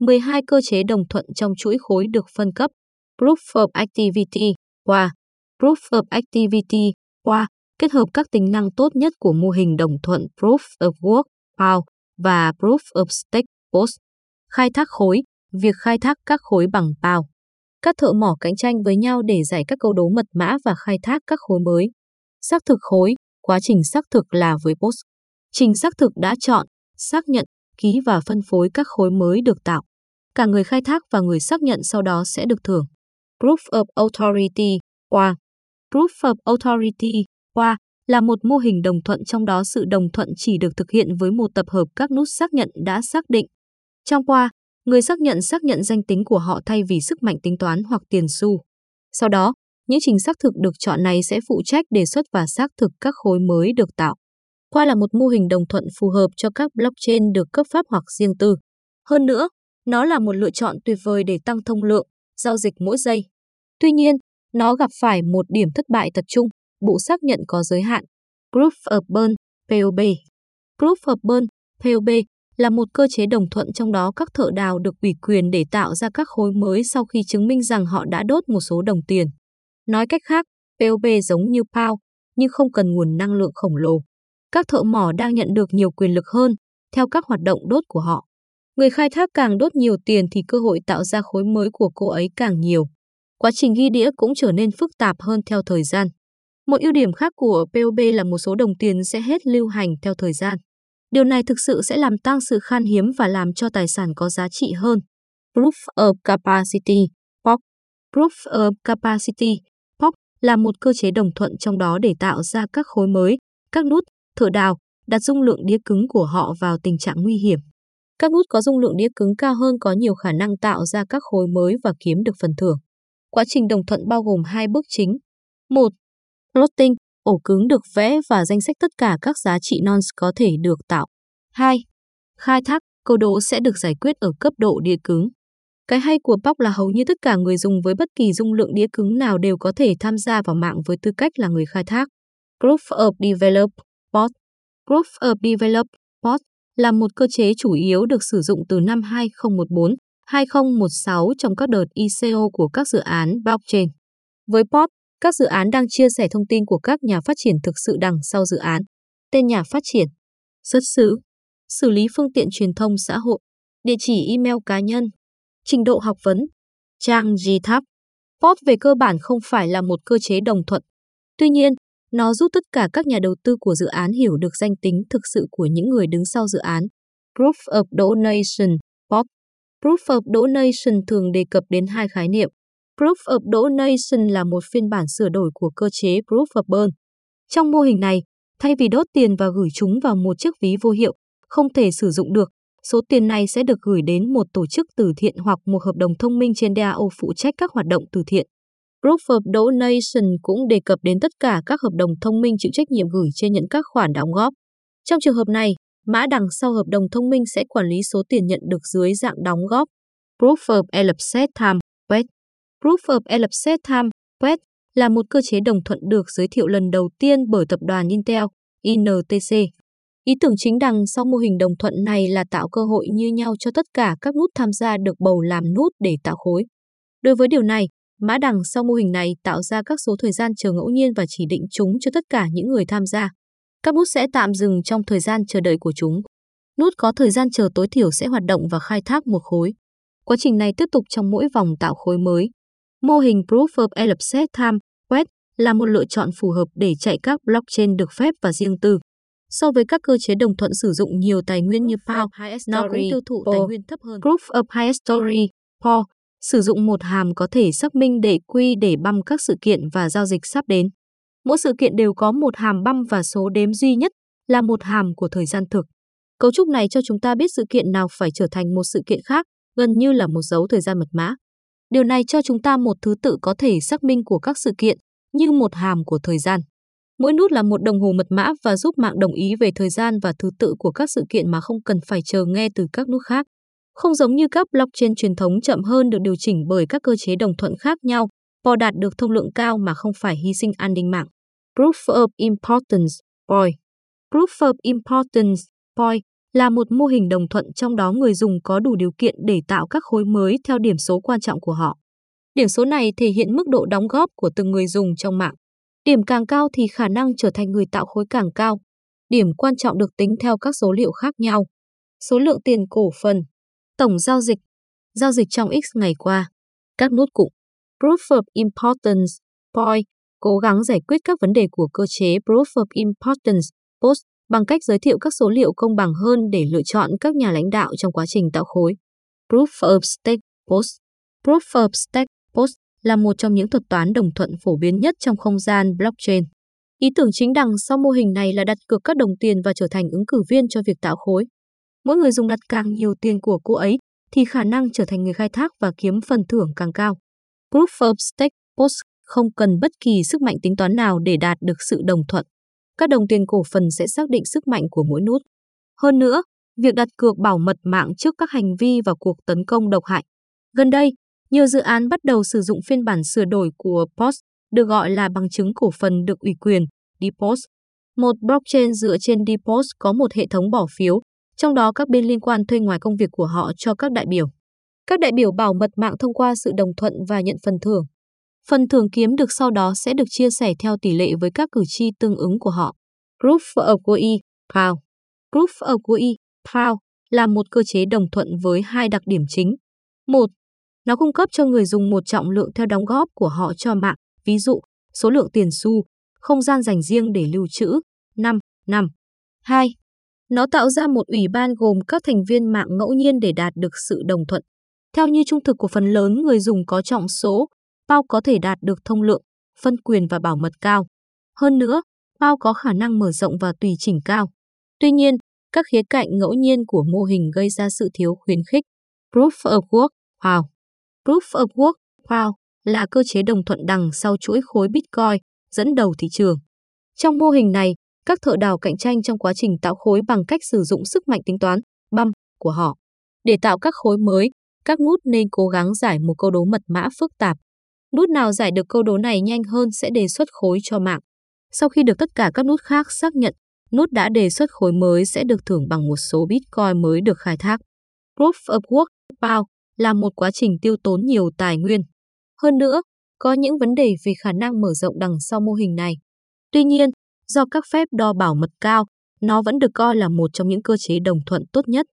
12 cơ chế đồng thuận trong chuỗi khối được phân cấp. Proof of Activity qua Proof of Activity qua kết hợp các tính năng tốt nhất của mô hình đồng thuận Proof of Work POW và Proof of Stake POST. Khai thác khối, việc khai thác các khối bằng POW. Các thợ mỏ cạnh tranh với nhau để giải các câu đố mật mã và khai thác các khối mới. Xác thực khối, quá trình xác thực là với POST. Trình xác thực đã chọn, xác nhận, ký và phân phối các khối mới được tạo. Cả người khai thác và người xác nhận sau đó sẽ được thưởng. Proof of Authority qua Proof of Authority qua là một mô hình đồng thuận trong đó sự đồng thuận chỉ được thực hiện với một tập hợp các nút xác nhận đã xác định. Trong qua, người xác nhận xác nhận danh tính của họ thay vì sức mạnh tính toán hoặc tiền xu. Sau đó, những trình xác thực được chọn này sẽ phụ trách đề xuất và xác thực các khối mới được tạo. Qua là một mô hình đồng thuận phù hợp cho các blockchain được cấp pháp hoặc riêng tư. Hơn nữa, nó là một lựa chọn tuyệt vời để tăng thông lượng, giao dịch mỗi giây. Tuy nhiên, nó gặp phải một điểm thất bại tập trung, bộ xác nhận có giới hạn. Proof of Burn, POB Proof of Burn, POB là một cơ chế đồng thuận trong đó các thợ đào được ủy quyền để tạo ra các khối mới sau khi chứng minh rằng họ đã đốt một số đồng tiền. Nói cách khác, POB giống như POW, nhưng không cần nguồn năng lượng khổng lồ. Các thợ mỏ đang nhận được nhiều quyền lực hơn theo các hoạt động đốt của họ. Người khai thác càng đốt nhiều tiền thì cơ hội tạo ra khối mới của cô ấy càng nhiều. Quá trình ghi đĩa cũng trở nên phức tạp hơn theo thời gian. Một ưu điểm khác của POB là một số đồng tiền sẽ hết lưu hành theo thời gian. Điều này thực sự sẽ làm tăng sự khan hiếm và làm cho tài sản có giá trị hơn. Proof of Capacity POC Proof of Capacity POC là một cơ chế đồng thuận trong đó để tạo ra các khối mới, các nút, thợ đào, đặt dung lượng đĩa cứng của họ vào tình trạng nguy hiểm. Các nút có dung lượng đĩa cứng cao hơn có nhiều khả năng tạo ra các khối mới và kiếm được phần thưởng. Quá trình đồng thuận bao gồm hai bước chính. 1. Plotting, ổ cứng được vẽ và danh sách tất cả các giá trị nonce có thể được tạo. 2. Khai thác, câu đố sẽ được giải quyết ở cấp độ đĩa cứng. Cái hay của POC là hầu như tất cả người dùng với bất kỳ dung lượng đĩa cứng nào đều có thể tham gia vào mạng với tư cách là người khai thác. Group of Develop POT Proof of Develop POT là một cơ chế chủ yếu được sử dụng từ năm 2014, 2016 trong các đợt ICO của các dự án blockchain. Với POT, các dự án đang chia sẻ thông tin của các nhà phát triển thực sự đằng sau dự án. Tên nhà phát triển, xuất xứ, xử lý phương tiện truyền thông xã hội, địa chỉ email cá nhân, trình độ học vấn, trang GitHub. POT về cơ bản không phải là một cơ chế đồng thuận. Tuy nhiên, nó giúp tất cả các nhà đầu tư của dự án hiểu được danh tính thực sự của những người đứng sau dự án. Proof of Donation, POP, Proof of Donation thường đề cập đến hai khái niệm. Proof of Donation là một phiên bản sửa đổi của cơ chế Proof of Burn. Trong mô hình này, thay vì đốt tiền và gửi chúng vào một chiếc ví vô hiệu, không thể sử dụng được, số tiền này sẽ được gửi đến một tổ chức từ thiện hoặc một hợp đồng thông minh trên DAO phụ trách các hoạt động từ thiện. Proof of Donation cũng đề cập đến tất cả các hợp đồng thông minh chịu trách nhiệm gửi trên nhận các khoản đóng góp. Trong trường hợp này, mã đằng sau hợp đồng thông minh sẽ quản lý số tiền nhận được dưới dạng đóng góp. Proof of Elapsed Time PET Proof of Elapsed Time PET là một cơ chế đồng thuận được giới thiệu lần đầu tiên bởi tập đoàn Intel, INTC. Ý tưởng chính đằng sau mô hình đồng thuận này là tạo cơ hội như nhau cho tất cả các nút tham gia được bầu làm nút để tạo khối. Đối với điều này, Mã đằng sau mô hình này tạo ra các số thời gian chờ ngẫu nhiên và chỉ định chúng cho tất cả những người tham gia. Các nút sẽ tạm dừng trong thời gian chờ đợi của chúng. Nút có thời gian chờ tối thiểu sẽ hoạt động và khai thác một khối. Quá trình này tiếp tục trong mỗi vòng tạo khối mới. Mô hình Proof of Elapsed Time PET là một lựa chọn phù hợp để chạy các blockchain được phép và riêng tư. So với các cơ chế đồng thuận sử dụng nhiều tài nguyên như POW, nó cũng tiêu thụ tài nguyên thấp hơn. Proof of Highest Story, POW sử dụng một hàm có thể xác minh để quy để băm các sự kiện và giao dịch sắp đến. Mỗi sự kiện đều có một hàm băm và số đếm duy nhất là một hàm của thời gian thực. Cấu trúc này cho chúng ta biết sự kiện nào phải trở thành một sự kiện khác, gần như là một dấu thời gian mật mã. Điều này cho chúng ta một thứ tự có thể xác minh của các sự kiện, như một hàm của thời gian. Mỗi nút là một đồng hồ mật mã và giúp mạng đồng ý về thời gian và thứ tự của các sự kiện mà không cần phải chờ nghe từ các nút khác. Không giống như các blockchain truyền thống chậm hơn được điều chỉnh bởi các cơ chế đồng thuận khác nhau, PO đạt được thông lượng cao mà không phải hy sinh an ninh mạng. Proof of Importance POI Proof of Importance POI là một mô hình đồng thuận trong đó người dùng có đủ điều kiện để tạo các khối mới theo điểm số quan trọng của họ. Điểm số này thể hiện mức độ đóng góp của từng người dùng trong mạng. Điểm càng cao thì khả năng trở thành người tạo khối càng cao. Điểm quan trọng được tính theo các số liệu khác nhau. Số lượng tiền cổ phần, tổng giao dịch, giao dịch trong X ngày qua, các nút cụm, Proof of Importance, POI, cố gắng giải quyết các vấn đề của cơ chế Proof of Importance, POST, bằng cách giới thiệu các số liệu công bằng hơn để lựa chọn các nhà lãnh đạo trong quá trình tạo khối. Proof of Stake, POST, Proof of Stake, POST là một trong những thuật toán đồng thuận phổ biến nhất trong không gian blockchain. Ý tưởng chính đằng sau mô hình này là đặt cược các đồng tiền và trở thành ứng cử viên cho việc tạo khối. Mỗi người dùng đặt càng nhiều tiền của cô ấy thì khả năng trở thành người khai thác và kiếm phần thưởng càng cao. Proof of Stake POST không cần bất kỳ sức mạnh tính toán nào để đạt được sự đồng thuận. Các đồng tiền cổ phần sẽ xác định sức mạnh của mỗi nút. Hơn nữa, việc đặt cược bảo mật mạng trước các hành vi và cuộc tấn công độc hại. Gần đây, nhiều dự án bắt đầu sử dụng phiên bản sửa đổi của POS, được gọi là bằng chứng cổ phần được ủy quyền, DPoS. Một blockchain dựa trên DPoS có một hệ thống bỏ phiếu, trong đó các bên liên quan thuê ngoài công việc của họ cho các đại biểu. Các đại biểu bảo mật mạng thông qua sự đồng thuận và nhận phần thưởng. Phần thưởng kiếm được sau đó sẽ được chia sẻ theo tỷ lệ với các cử tri tương ứng của họ. Proof of Work POW Proof of Work POW là một cơ chế đồng thuận với hai đặc điểm chính. Một, nó cung cấp cho người dùng một trọng lượng theo đóng góp của họ cho mạng, ví dụ, số lượng tiền xu, không gian dành riêng để lưu trữ, 5, 5. 2. Nó tạo ra một ủy ban gồm các thành viên mạng ngẫu nhiên để đạt được sự đồng thuận. Theo như trung thực của phần lớn người dùng có trọng số, bao có thể đạt được thông lượng, phân quyền và bảo mật cao. Hơn nữa, bao có khả năng mở rộng và tùy chỉnh cao. Tuy nhiên, các khía cạnh ngẫu nhiên của mô hình gây ra sự thiếu khuyến khích. Proof of Work, Wow Proof of Work, Wow là cơ chế đồng thuận đằng sau chuỗi khối Bitcoin, dẫn đầu thị trường. Trong mô hình này, các thợ đào cạnh tranh trong quá trình tạo khối bằng cách sử dụng sức mạnh tính toán, băm, của họ. Để tạo các khối mới, các nút nên cố gắng giải một câu đố mật mã phức tạp. Nút nào giải được câu đố này nhanh hơn sẽ đề xuất khối cho mạng. Sau khi được tất cả các nút khác xác nhận, nút đã đề xuất khối mới sẽ được thưởng bằng một số Bitcoin mới được khai thác. Proof of Work, POW, là một quá trình tiêu tốn nhiều tài nguyên. Hơn nữa, có những vấn đề về khả năng mở rộng đằng sau mô hình này. Tuy nhiên, do các phép đo bảo mật cao, nó vẫn được coi là một trong những cơ chế đồng thuận tốt nhất.